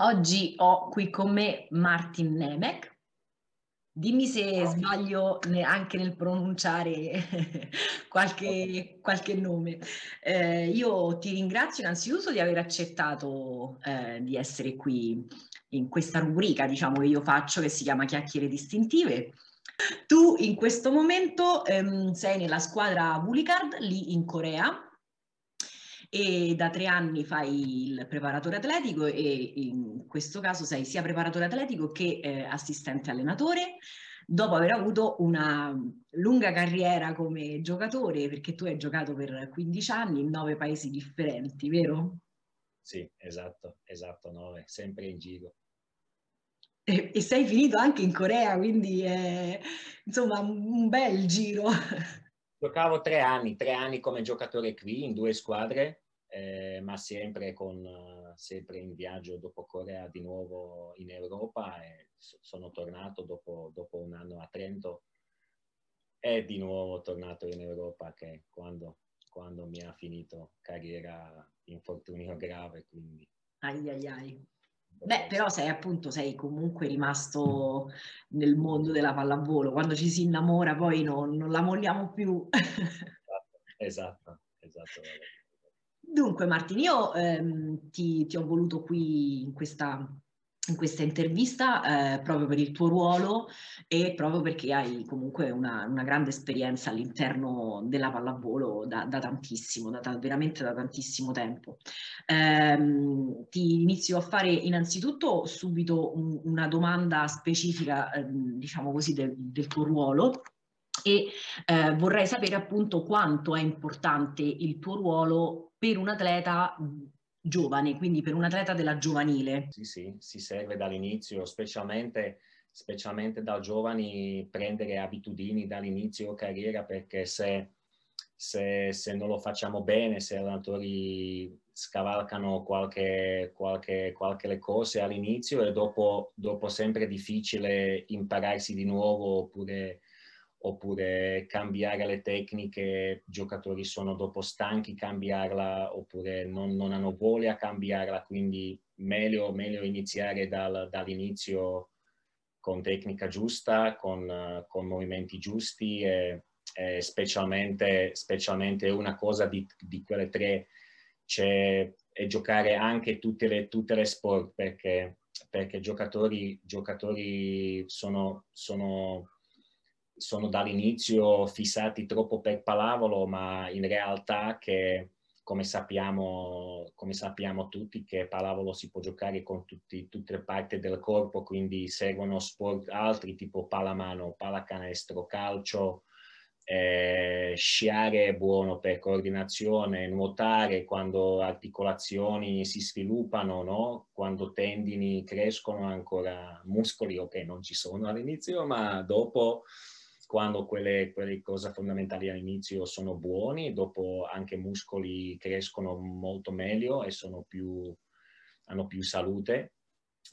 Oggi ho qui con me Martin Nemec. Dimmi se sbaglio anche nel pronunciare qualche, qualche nome. Eh, io ti ringrazio innanzitutto di aver accettato eh, di essere qui in questa rubrica, diciamo, che io faccio, che si chiama Chiacchiere Distintive. Tu in questo momento ehm, sei nella squadra Bulicard lì in Corea e da tre anni fai il preparatore atletico e in questo caso sei sia preparatore atletico che eh, assistente allenatore dopo aver avuto una lunga carriera come giocatore, perché tu hai giocato per 15 anni in nove paesi differenti, vero? Sì, esatto, esatto, nove, sempre in giro. E, e sei finito anche in Corea, quindi è, insomma un bel giro. Giocavo tre anni, tre anni come giocatore qui in due squadre, eh, ma sempre, con, sempre in viaggio dopo Corea di nuovo in Europa e sono tornato dopo, dopo un anno a Trento. E di nuovo tornato in Europa che quando, quando mi ha finito carriera infortunio grave quindi. Ai ai ai Beh, però sei appunto, sei comunque rimasto nel mondo della pallavolo. Quando ci si innamora poi non, non la molliamo più. esatto, esatto. Dunque Martin, io ehm, ti, ti, ho voluto qui in questa in questa intervista eh, proprio per il tuo ruolo e proprio perché hai comunque una, una grande esperienza all'interno della pallavolo da, da tantissimo, da, da, veramente da tantissimo tempo. Eh, ti inizio a fare innanzitutto subito un, una domanda specifica, eh, diciamo così, del, del tuo ruolo e eh, vorrei sapere appunto quanto è importante il tuo ruolo per un atleta giovane, quindi per un atleta della giovanile. Sì, sì, si serve dall'inizio, specialmente, specialmente da giovani, prendere abitudini dall'inizio carriera perché se, se, se non lo facciamo bene, se gli allenatori scavalcano qualche, qualche, qualche cose all'inizio e dopo, dopo sempre è difficile impararsi di nuovo oppure oppure cambiare le tecniche, i giocatori sono dopo stanchi cambiarla oppure non, non hanno voglia cambiarla, quindi meglio, meglio iniziare dal, dall'inizio con tecnica giusta, con, con movimenti giusti e, e specialmente, specialmente, una cosa di, di quelle tre c'è è giocare anche tutte le, tutte le sport perché, perché giocatori, giocatori sono, sono sono dall'inizio fissati troppo per pallavolo, ma in realtà che come sappiamo, come sappiamo tutti che pallavolo si può giocare con tutti, tutte le parti del corpo, quindi seguono sport altri tipo pallamano, pallacanestro, calcio, eh, sciare è buono per coordinazione, nuotare quando articolazioni si sviluppano, no? quando tendini crescono ancora muscoli, ok, non ci sono all'inizio, ma dopo quando quelle, quelle, cose fondamentali all'inizio sono buoni, dopo anche i muscoli crescono molto meglio e più, hanno più salute.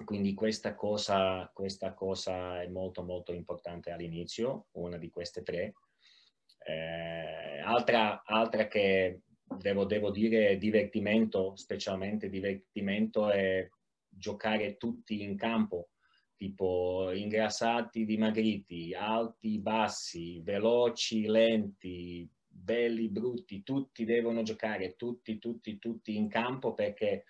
Quindi questa cosa, questa cosa è molto molto importante all'inizio, una di queste tre. Eh, altra, altra che devo, devo dire divertimento, specialmente divertimento, è giocare tutti in campo tipo ingrassati, dimagriti, alti, bassi, veloci, lenti, belli, brutti, tutti devono giocare, tutti, tutti, tutti in campo perché,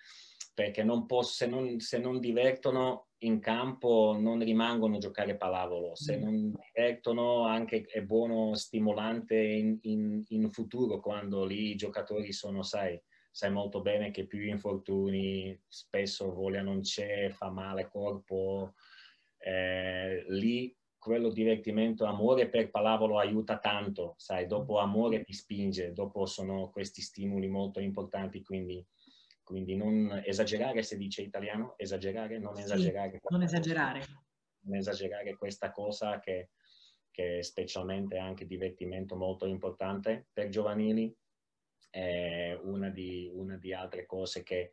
perché non posso, se, non, se non divertono in campo non rimangono a giocare pallavolo, se mm. non divertono anche è buono, stimolante in, in, in futuro quando lì i giocatori sono, sai, sai molto bene che più infortuni, spesso voglia non c'è, fa male corpo, eh, lì quello divertimento, amore per pallavolo aiuta tanto, sai, dopo amore ti spinge, dopo sono questi stimoli molto importanti, quindi, quindi non esagerare, se dice italiano, esagerare, non esagerare. non esagerare. Non esagerare questa cosa che, che è specialmente anche divertimento molto importante per giovanili, è una di, una di altre cose che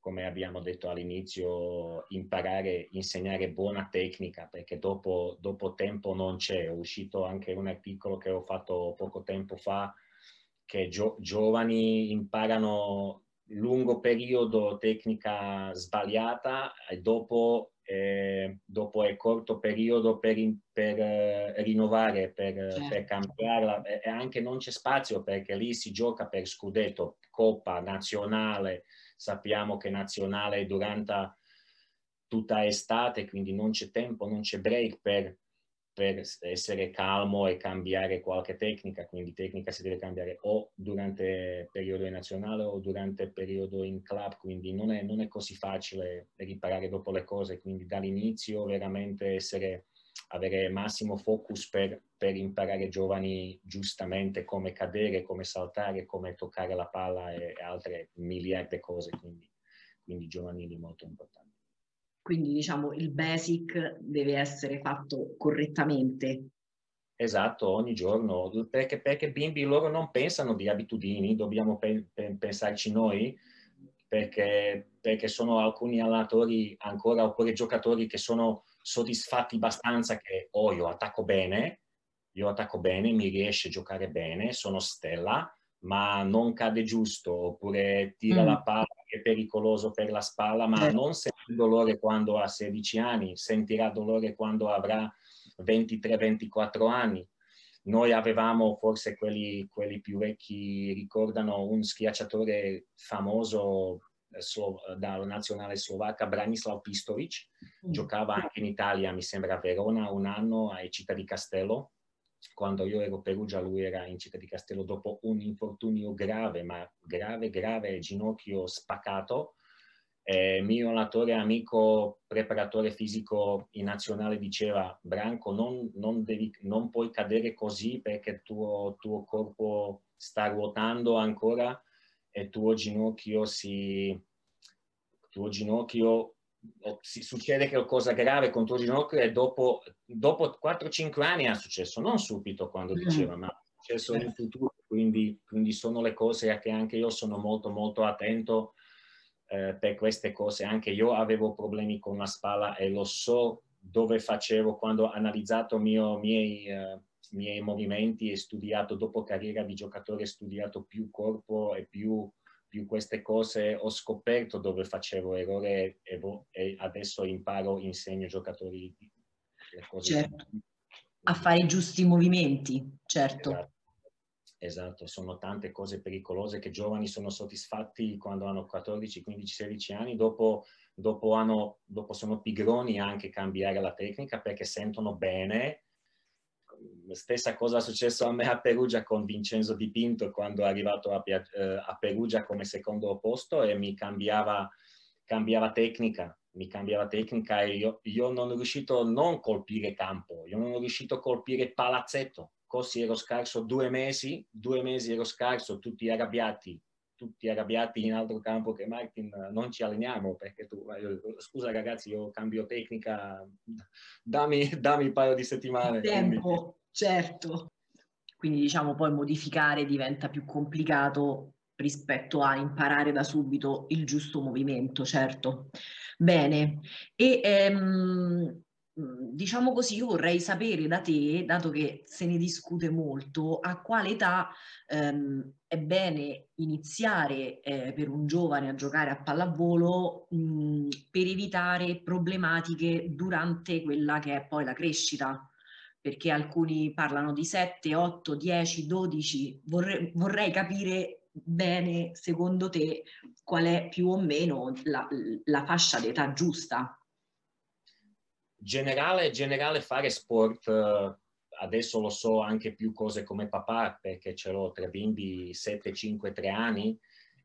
come abbiamo detto all'inizio, imparare, insegnare buona tecnica, perché dopo, dopo tempo non c'è. È uscito anche un articolo che ho fatto poco tempo fa, che gio- giovani imparano lungo periodo tecnica sbagliata e dopo, eh, dopo è corto periodo per, per eh, rinnovare, per, certo. per cambiarla e anche non c'è spazio perché lì si gioca per scudetto, coppa, nazionale, sappiamo che nazionale durante tutta estate, quindi non c'è tempo, non c'è break per per essere calmo e cambiare qualche tecnica, quindi tecnica si deve cambiare o durante periodo nazionale o durante periodo in club, quindi non è, non è così facile riparare dopo le cose, quindi dall'inizio veramente essere, avere massimo focus per, per imparare giovani giustamente come cadere, come saltare, come toccare la palla e, e altre miliardi di cose, quindi, quindi giovanili molto importanti. Quindi diciamo il basic deve essere fatto correttamente. Esatto, ogni giorno, perché, perché bimbi loro non pensano di abitudini, dobbiamo pe- pe- pensarci noi, perché, perché sono alcuni allenatori ancora oppure giocatori che sono soddisfatti abbastanza che oh io attacco bene, io attacco bene, mi riesce a giocare bene, sono stella, ma non cade giusto, oppure tira mm. la palla è pericoloso per la spalla, ma eh. non sente dolore quando ha 16 anni, sentirà dolore quando avrà 23-24 anni. Noi avevamo, forse quelli, quelli, più vecchi ricordano, un schiacciatore famoso eh, dalla nazionale slovacca, Branislav Pistovic, mm. giocava anche in Italia, mi sembra a Verona, un anno a Città di Castello, quando io ero a Perugia lui era in Città di Castello dopo un infortunio grave, ma grave, grave, ginocchio spaccato. Eh, mio allenatore, amico, preparatore fisico in nazionale diceva Branco non, non, devi, non puoi cadere così perché il tuo, tuo corpo sta ruotando ancora e il tuo ginocchio si... tuo ginocchio si succede qualcosa grave contro il ginocchio e dopo, dopo 4-5 anni è successo, non subito quando mm. diceva, ma è successo in futuro, quindi, quindi, sono le cose a che anche io sono molto molto attento eh, per queste cose, anche io avevo problemi con la spalla e lo so dove facevo quando ho analizzato mio, miei, uh, miei movimenti e studiato dopo carriera di giocatore, studiato più corpo e più più queste cose ho scoperto dove facevo errore e, e adesso imparo, insegno ai giocatori le cose. Certo. A fare i giusti movimenti, certo. Esatto. esatto. sono tante cose pericolose che i giovani sono soddisfatti quando hanno 14, 15, 16 anni, dopo, dopo, hanno, dopo sono pigroni anche a cambiare la tecnica perché sentono bene stessa cosa è successo a me a Perugia con Vincenzo Di Pinto quando è arrivato a, eh, a Perugia come secondo posto e mi cambiava, cambiava tecnica, mi cambiava tecnica e io, io non riuscito a non colpire campo, io non riuscito a colpire palazzetto, così ero scarso due mesi, due mesi ero scarso, tutti arrabbiati, tutti arrabbiati in altro campo che Martin non ci alleniamo perché tu, scusa ragazzi, io cambio tecnica, dammi, dammi un paio di settimane. Tempo, certo. Quindi diciamo poi modificare diventa più complicato rispetto a imparare da subito il giusto movimento, certo. Bene, e ehm, diciamo così, io vorrei sapere da te, dato che se ne discute molto, a quale età ehm, è bene iniziare eh, per un giovane a giocare a pallavolo mh, mhmm, per evitare problematiche durante quella che è poi la crescita. Perché alcuni parlano di 7, 8, 10, 12. Vorrei, vorrei capire bene, secondo te, qual è più o meno la, la fascia d'età giusta generale, generale fare sport, uh, adesso lo so anche più cose come papà perché ce l'ho tre bimbi 7, 5, 3 anni,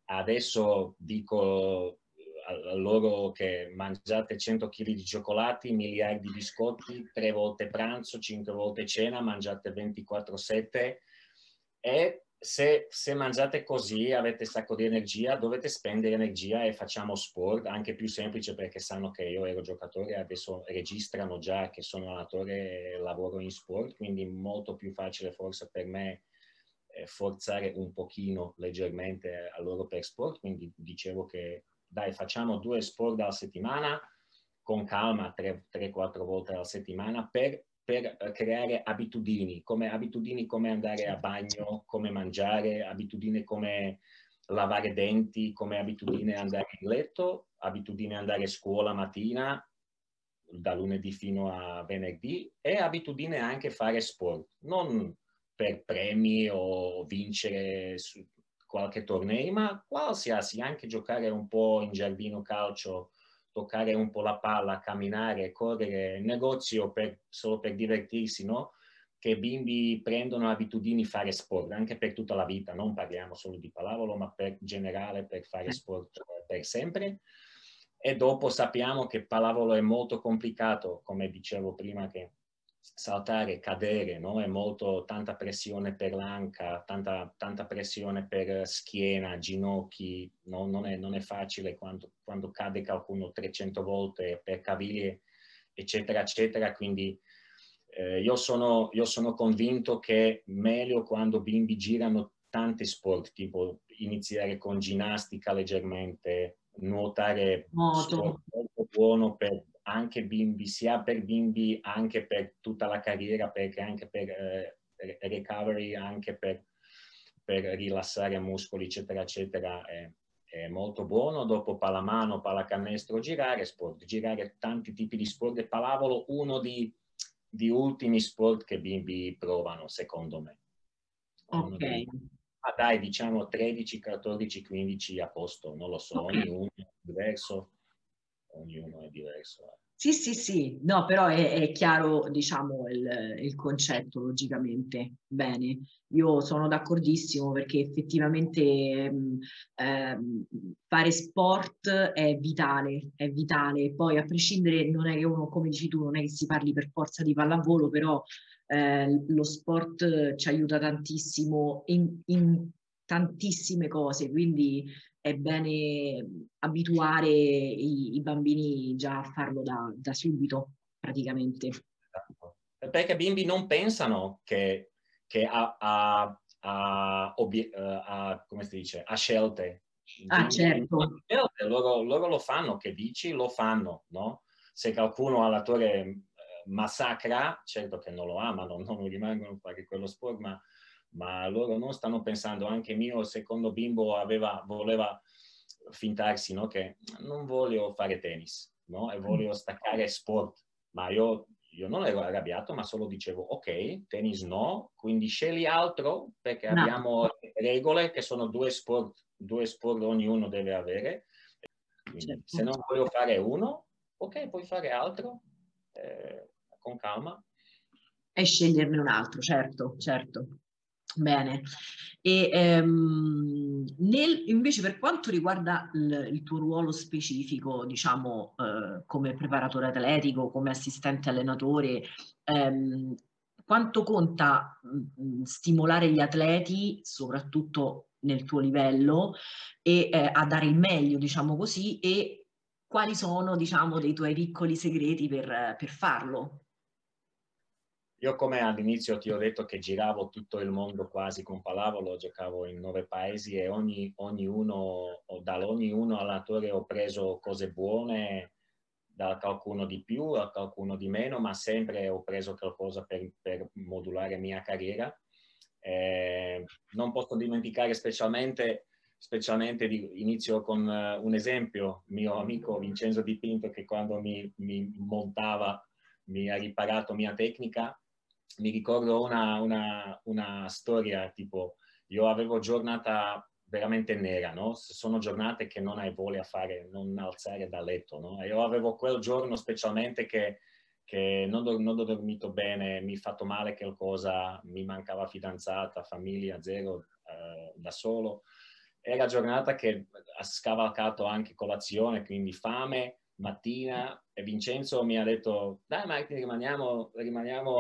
adesso dico a loro che mangiate 100 kg di cioccolati, miliardi di biscotti, tre volte pranzo, cinque volte cena, mangiate 24-7 e se, se, mangiate così, avete sacco di energia, dovete spendere energia e facciamo sport, anche più semplice perché sanno che io ero giocatore adesso registrano già che sono allenatore e lavoro in sport, quindi molto più facile forse per me eh, forzare un pochino leggermente a loro per sport, quindi dicevo che dai facciamo due sport alla settimana con calma, 3-4 volte alla settimana per per eh, creare abitudini, come abitudini come andare a bagno, come mangiare, abitudini come lavare denti come abitudine andare in letto, abitudine andare a scuola mattina, da lunedì fino a venerdì, e abitudine anche fare sport, non per premi o vincere qualche torneo, ma qualsiasi, anche giocare un po' in giardino calcio, toccare un po' la palla, camminare, correre in negozio per, solo per divertirsi, no? che i bimbi prendono abitudini a fare sport anche per tutta la vita, non parliamo solo di pallavolo, ma per generale per fare sport per sempre. E dopo sappiamo che pallavolo è molto complicato, come dicevo prima, che saltare, cadere, no? è molto tanta pressione per l'anca, tanta, tanta pressione per schiena, ginocchi, no? non, è, non, è, facile quando, quando cade qualcuno 300 volte per caviglie, eccetera, eccetera. Quindi eh, io, sono, io sono convinto che meglio quando bimbi girano tanti sport, tipo iniziare con ginnastica leggermente, nuotare molto buono per anche bimbi, sia per bimbi, anche per tutta la carriera, perché anche per eh, recovery, anche per, per, rilassare muscoli, eccetera, eccetera, è, è, molto buono. Dopo pallamano, pallacanestro, girare sport, girare tanti tipi di sport. E pallavolo, uno di di ultimi sport che bimbi provano, secondo me. Ok. Ah, dai, diciamo 13, 14, 15 a posto, non lo so, okay. ognuno è diverso, ognuno è diverso. Eh. Sì, sì, sì, no, però è, è chiaro, diciamo, il, il, concetto, logicamente. Bene, io sono d'accordissimo perché effettivamente eh, fare sport è vitale, è vitale. Poi, a prescindere, non è che uno, come dici tu, non è che si parli per forza di pallavolo, però eh, lo sport ci aiuta tantissimo in, in tantissime cose, quindi è bene abituare i, i bambini già a farlo da, da subito, praticamente. Esatto. Perché i bimbi non pensano che, che a, a, a, obie, a, come si dice, a scelte. Ah, certo. Loro, loro, lo fanno, che dici, lo fanno, no? Se qualcuno alla torre eh, massacra, certo che non lo amano, non rimangono a fare quello sport, ma ma loro non stanno pensando, anche mio secondo bimbo aveva, voleva fintarsi no? che non voglio fare tennis no? e voglio staccare sport, ma io, io, non ero arrabbiato, ma solo dicevo ok, tennis no, quindi scegli altro perché no. abbiamo regole che sono due sport, due sport ognuno deve avere. Certo. Se non voglio fare uno, ok, puoi fare altro eh, con calma. E sceglierne un altro, certo, certo. Bene. E, ehm, nel, invece per quanto riguarda il, il tuo ruolo specifico, diciamo eh, come preparatore atletico, come assistente allenatore, ehm, quanto conta mh, mm, stimolare gli atleti, soprattutto nel tuo livello, e eh, a dare il meglio, diciamo così, e quali sono, diciamo, dei tuoi piccoli segreti per, per farlo? Io come all'inizio ti ho detto che giravo tutto il mondo quasi con pallavolo, giocavo in nove paesi e ogni, ognuno, da ognuno allenatore ho preso cose buone, da qualcuno di più a qualcuno di meno, ma sempre ho preso qualcosa per, per modulare la mia carriera. Eh, non posso dimenticare specialmente, specialmente di, inizio con uh, un esempio, mio amico Vincenzo Di Pinto che quando mi, mi montava mi ha riparato mia tecnica mi ricordo una, una, una storia tipo, io avevo giornata veramente nera, no? Sono giornate che non hai voglia fare, non alzare dal letto, no? io avevo quel giorno specialmente che, che non, non, ho dormito bene, mi ha fatto male qualcosa, mi mancava fidanzata, famiglia, zero, eh, da solo. Era giornata che ha scavalcato anche colazione, quindi fame, mattina, e Vincenzo mi ha detto, dai Martin, rimaniamo, rimaniamo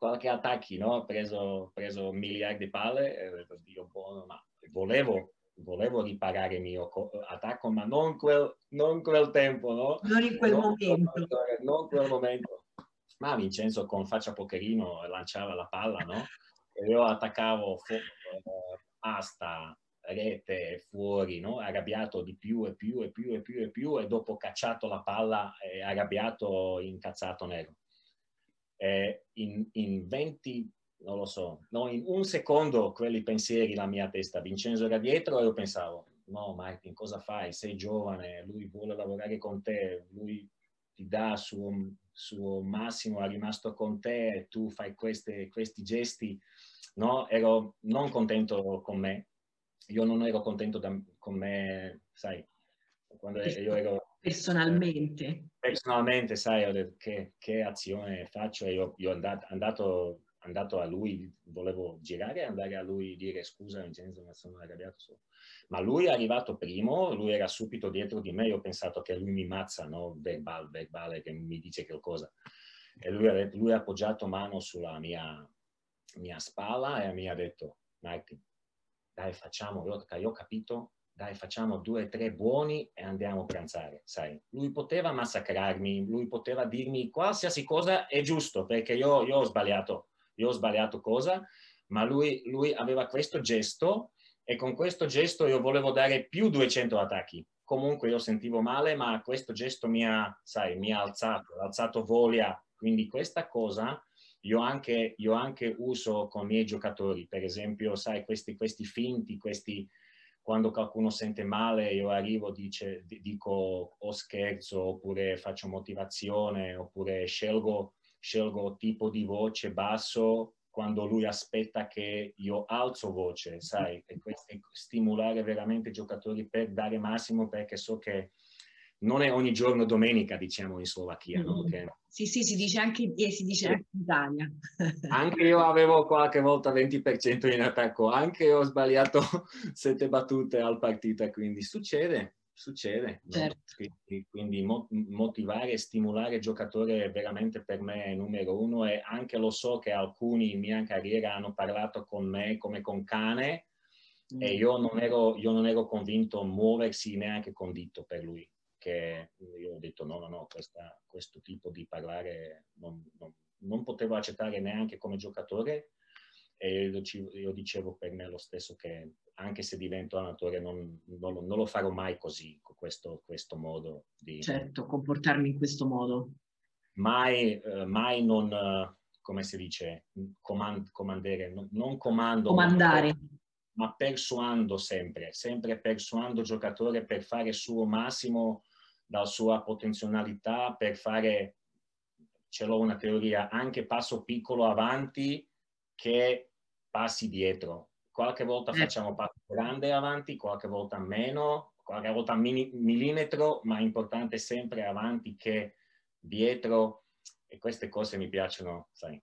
qualche attacchi, no? Ho preso, preso miliardi di palle e ho detto, Dio buono, ma volevo, volevo riparare il mio attacco, ma non quel, non quel tempo, no? Non in quel non momento. non quel momento. Ma Vincenzo con faccia pocherino lanciava la palla, no? E io attaccavo fu- asta, rete fuori, no? arrabbiato di più e più e più e più e più e dopo cacciato la palla arrabbiato incazzato nero eh, in, in 20 non lo so, no, in un secondo quelli pensieri la mia testa, Vincenzo era dietro e io pensavo, no Martin, cosa fai? Sei giovane, lui vuole lavorare con te, lui ti dà il suo, suo massimo, è rimasto con te, tu fai queste, questi gesti, no? Ero non contento con me, io non ero contento da, con me, sai, quando io ero... Personalmente. Personalmente, sai, ho detto che, che azione faccio e io, io andato, andato andato a lui, volevo girare e andare a lui dire scusa Vincenzo ma sono arrabbiato solo. Ma lui è arrivato primo, lui era subito dietro di me, io ho pensato che lui mi mazza, no? verbale, verbale, che mi dice qualcosa. E lui ha, lui ha appoggiato mano sulla mia, mia spalla e mi ha detto, Martin, dai facciamo, io, io ho capito, dai facciamo due o tre buoni e andiamo a pranzare, sai. Lui poteva massacrarmi, lui poteva dirmi qualsiasi cosa è giusto, perché io, io ho sbagliato io ho sbagliato cosa, ma lui, lui aveva questo gesto e con questo gesto io volevo dare più 200 attacchi. Comunque io sentivo male, ma questo gesto mi ha, sai, mi ha alzato, ha alzato voglia. Quindi questa cosa io anche, io anche uso con i miei giocatori. Per esempio, sai, questi, questi finti, questi, quando qualcuno sente male, io arrivo, dice, dico o scherzo, oppure faccio motivazione, oppure scelgo scelgo tipo di voce basso quando lui aspetta che io alzo voce, sai, e questo stimolare veramente i giocatori per dare massimo perché so che non è ogni giorno domenica, diciamo, in Slovacchia, no? Che... Sì, sì, si dice anche, eh, si dice anche in Italia. anche io avevo qualche volta 20% in attacco, anche io ho sbagliato sette battute al partita, quindi succede, succede. Certo. No? Quindi, quindi mo- motivare e stimolare il giocatore è veramente per me numero uno e anche lo so che alcuni in mia carriera hanno parlato con me come con cane mm. e io non, ero, io non ero convinto a muoversi neanche con dito per lui. Che io ho detto no, no, no, questa, questo tipo di parlare non, non, non potevo accettare neanche come giocatore e io, io dicevo per me lo stesso che anche se divento allenatore non, non, non, lo farò mai così, con questo, questo, modo di... Certo, comportarmi in questo modo. Mai, eh, mai non, eh, come si dice, comand, comandere, non, non comando... Comandare. Ma persuando sempre, sempre persuando il giocatore per fare il suo massimo dalla sua potenzionalità, per fare, ce l'ho una teoria, anche passo piccolo avanti che passi dietro qualche volta eh. facciamo passo grande avanti, qualche volta meno, qualche volta mini, millimetro, ma è importante sempre avanti che dietro e queste cose mi piacciono, sai,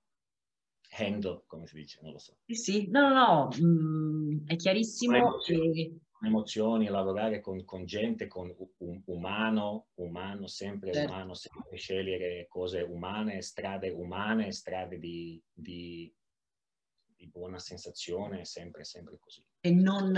handle, come si dice, non lo so. Sì, sì, no, no, no, mm, è chiarissimo. Emozioni, che... emozioni, lavorare con, con gente, con un, umano, umano, sempre certo. umano, sempre scegliere cose umane, strade umane, strade di, di di buona sensazione, sempre, sempre così. E non,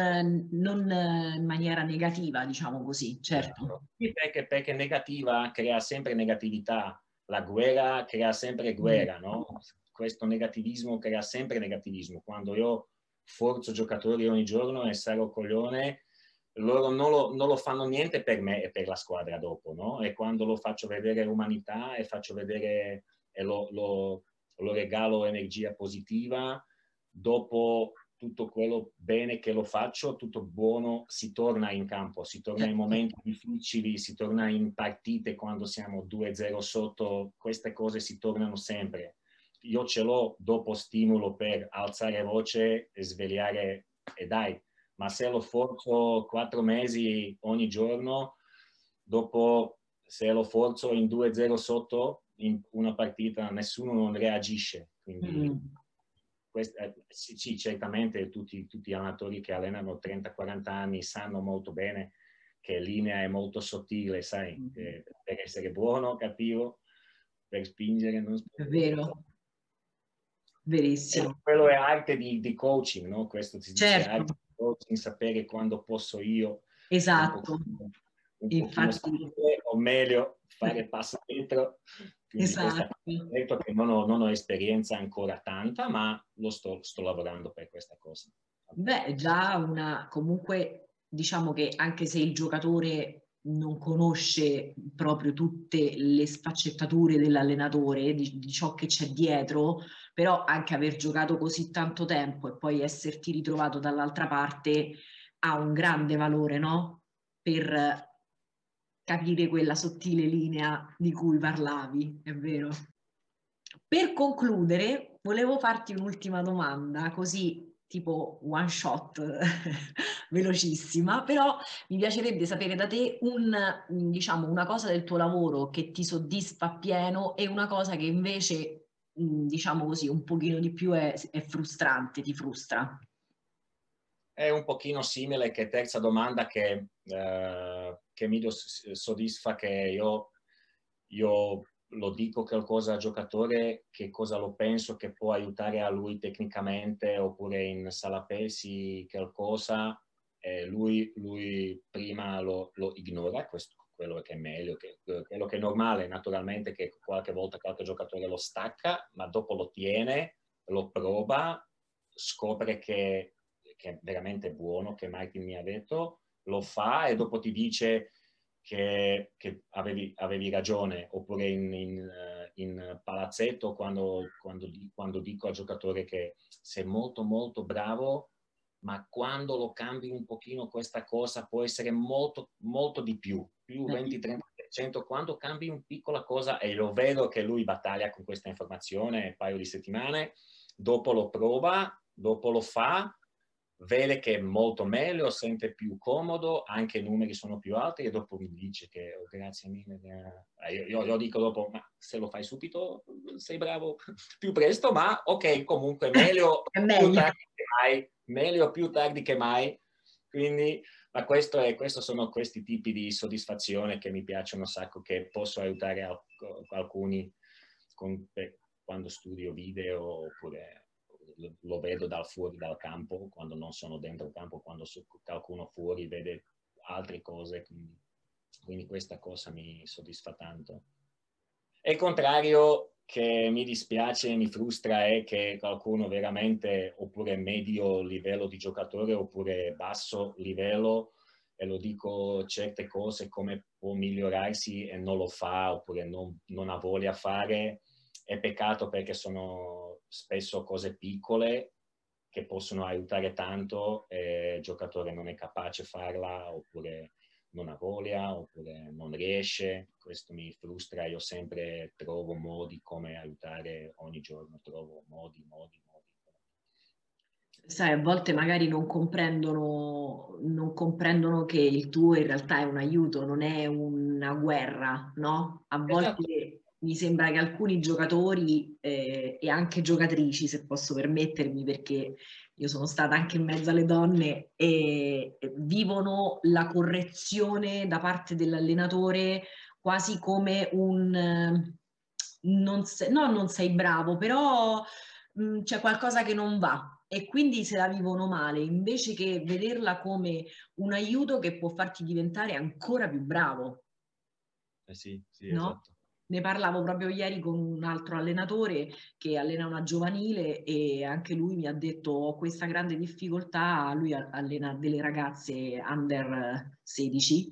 non in maniera negativa, diciamo così, certo. Sì, perché, perché negativa crea sempre negatività, la guerra crea sempre guerra, mm. no? Questo negativismo crea sempre negativismo. Quando io forzo giocatori ogni giorno e sarò coglione, loro non lo, non lo, fanno niente per me e per la squadra dopo, no? E quando lo faccio vedere umanità e faccio vedere e lo, lo, lo regalo energia positiva, dopo tutto quello bene che lo faccio, tutto buono, si torna in campo, si torna in momenti difficili, si torna in partite quando siamo 2-0 sotto, queste cose si tornano sempre. Io ce l'ho dopo stimolo per alzare voce e svegliare e dai, ma se lo forzo quattro mesi ogni giorno, dopo se lo forzo in 2-0 sotto in una partita, nessuno non reagisce. Quindi mm quest- eh, sì, certamente tutti, tutti, gli allenatori che allenano 30-40 anni sanno molto bene che linea è molto sottile, sai, mm-hmm. eh, per essere buono, cattivo, per spingere, non spingere. È vero. Verissimo. E quello è arte di, di, coaching, no? Questo certo. dice arte di coaching, sapere quando posso io. Esatto. Un po', un Infatti. o meglio, fare passo dietro quindi esatto. che non ho, non ho, esperienza ancora tanta, ma lo sto, sto lavorando per questa cosa. Beh, già una, comunque diciamo che anche se il giocatore non conosce proprio tutte le sfaccettature dell'allenatore, di, di, ciò che c'è dietro, però anche aver giocato così tanto tempo e poi esserti ritrovato dall'altra parte ha un grande valore, no? Per capire quella sottile linea di cui parlavi, è vero. Per concludere, volevo farti un'ultima domanda, così tipo one shot velocissima, però mi piacerebbe sapere da te un, diciamo, una cosa del tuo lavoro che ti soddisfa pieno e una cosa che invece, diciamo così, un pochino di più è, è frustrante, ti frustra. È un pochino simile che terza domanda che, eh, che mi soddisfa che io, io lo dico qualcosa al giocatore, che cosa lo penso che può aiutare a lui tecnicamente, oppure in sala pesi qualcosa, eh, lui, lui, prima lo, lo, ignora, questo quello che è meglio, che, quello che è normale naturalmente che qualche volta qualche giocatore lo stacca, ma dopo lo tiene, lo prova, scopre che, che è veramente buono, che Martin mi ha detto, lo fa e dopo ti dice che, che avevi, avevi, ragione, oppure in, in, in palazzetto quando, quando, quando, dico al giocatore che sei molto molto bravo, ma quando lo cambi un pochino questa cosa può essere molto, molto di più, più 20-30%, quando cambi una piccola cosa e lo vedo che lui battaglia con questa informazione un paio di settimane, dopo lo prova, dopo lo fa vede che è molto meglio, sente più comodo, anche i numeri sono più alti e dopo mi dice che oh, grazie mille. Eh, io, io, io, dico dopo, ma se lo fai subito sei bravo più presto, ma ok, comunque meglio, meglio. più tardi che mai, meglio più tardi che mai. Quindi, ma questo è, questo sono questi tipi di soddisfazione che mi piacciono un sacco, che posso aiutare alcuni con, quando studio video oppure lo vedo dal fuori dal campo, quando non sono dentro il campo, quando qualcuno fuori vede altre cose, quindi, quindi questa cosa mi soddisfa tanto. E il contrario che mi dispiace, mi frustra è che qualcuno veramente, oppure medio livello di giocatore, oppure basso livello, e lo dico certe cose come può migliorarsi e non lo fa, oppure non, non ha voglia di fare, è peccato perché sono spesso cose piccole che possono aiutare tanto e il giocatore non è capace di farla oppure non ha voglia oppure non riesce. Questo mi frustra, io sempre trovo modi come aiutare ogni giorno, trovo modi, modi, modi. Sai, a volte magari non comprendono, non comprendono che il tuo in realtà è un aiuto, non è una guerra, no? A volte esatto mi sembra che alcuni giocatori eh, e anche giocatrici, se posso permettermi, perché io sono stata anche in mezzo alle donne, e vivono la correzione da parte dell'allenatore quasi come un non sei, no, non sei bravo, però mh, mm, c'è qualcosa che non va e quindi se la vivono male, invece che vederla come un aiuto che può farti diventare ancora più bravo. Eh sì, sì, no? esatto. Ne parlavo proprio ieri con un altro allenatore che allena una giovanile e anche lui mi ha detto ho questa grande difficoltà, lui allena delle ragazze under 16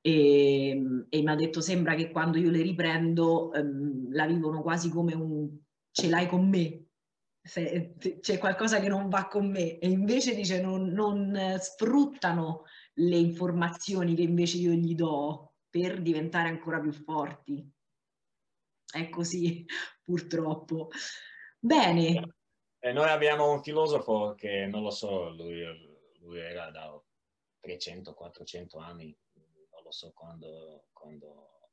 e, e mi ha detto sembra che quando io le riprendo ehm, la vivono quasi come un ce l'hai con me, c'è qualcosa che non va con me. E invece dice non, non sfruttano le informazioni che invece io gli do per diventare ancora più forti è così purtroppo. Bene. E noi abbiamo un filosofo che non lo so, lui, lui era da 300-400 anni, non lo so quando, quando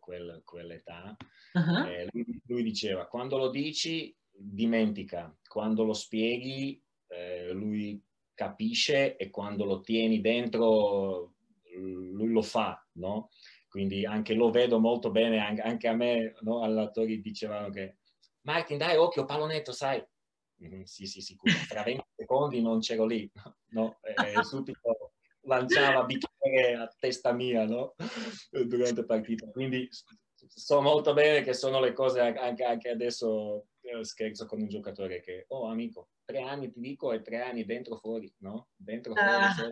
quel, quell'età, uh-huh. lui, lui, diceva quando lo dici dimentica, quando lo spieghi eh, lui capisce e quando lo tieni dentro lui lo fa, no? Quindi anche lo vedo molto bene, anche, anche a me, no? allenatori dicevano che Martin dai occhio pallonetto, sai? Mm, sì, sì, sicuro, tra 20 secondi non c'ero lì, no? E subito lanciava bicchiere a testa mia, no? Durante la partita, quindi so molto bene che sono le cose anche, anche adesso eh, scherzo con un giocatore che, oh amico, tre anni ti dico e tre anni dentro fuori, no? Dentro fuori. Ah.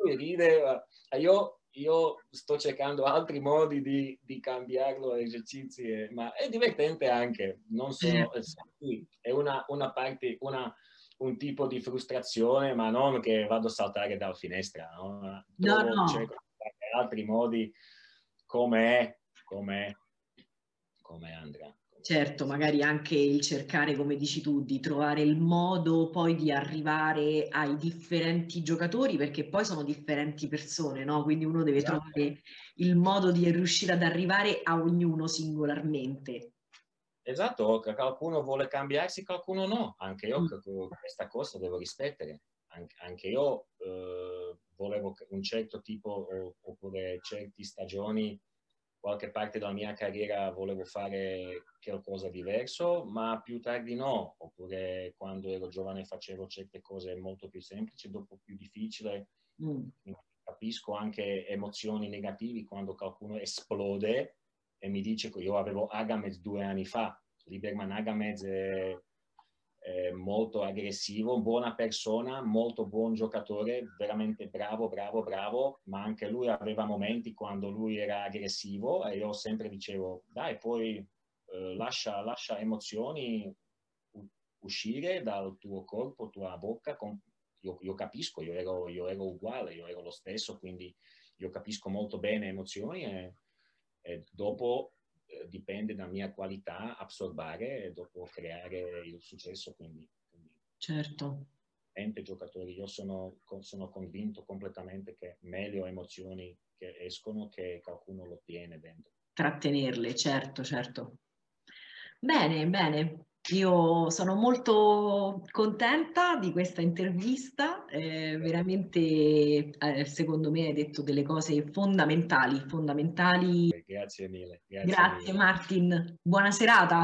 Lui ride, io io sto cercando altri modi di, di cambiarlo esercizi, ma è divertente anche, non sono, è una, una parte, una, un tipo di frustrazione, ma non che vado a saltare dalla finestra, no? no, no. cerco altri modi come è, come come andrà. Certo, magari anche il cercare, come dici tu, di trovare il modo poi di arrivare ai differenti giocatori, perché poi sono differenti persone, no? Quindi uno deve esatto. trovare il modo di riuscire ad arrivare a ognuno singolarmente. Esatto, qualcuno vuole cambiarsi, qualcuno no. Anche io mm. questa cosa devo rispettare. Anche, anche io eh, volevo un certo tipo oppure certe stagioni qualche parte della mia carriera volevo fare qualcosa di diverso, ma più tardi no, oppure quando ero giovane facevo certe cose molto più semplici, dopo più difficile. Mm. Capisco anche emozioni negative quando qualcuno esplode e mi dice che io avevo Agamez due anni fa, Lieberman Agamez è eh, molto aggressivo, buona persona, molto buon giocatore, veramente bravo, bravo, bravo, ma anche lui aveva momenti quando lui era aggressivo e io sempre dicevo, dai, poi eh, lascia, lascia emozioni uscire dal tuo corpo, tua bocca. Con... Io, io, capisco, io ero, io ero, uguale, io ero lo stesso, quindi io capisco molto bene emozioni e, e dopo eh, dipende da mia qualità assorbare e dopo creare il successo. Quindi, quindi certo. Ente giocatori, io sono, sono, convinto completamente che meglio emozioni che escono che qualcuno lo tiene dentro. Trattenerle, certo, certo. Bene, bene. Io sono molto contenta di questa intervista, eh, veramente eh, secondo me hai detto delle cose fondamentali, fondamentali. Grazie mille. Grazie, grazie mille. Martin, buona serata.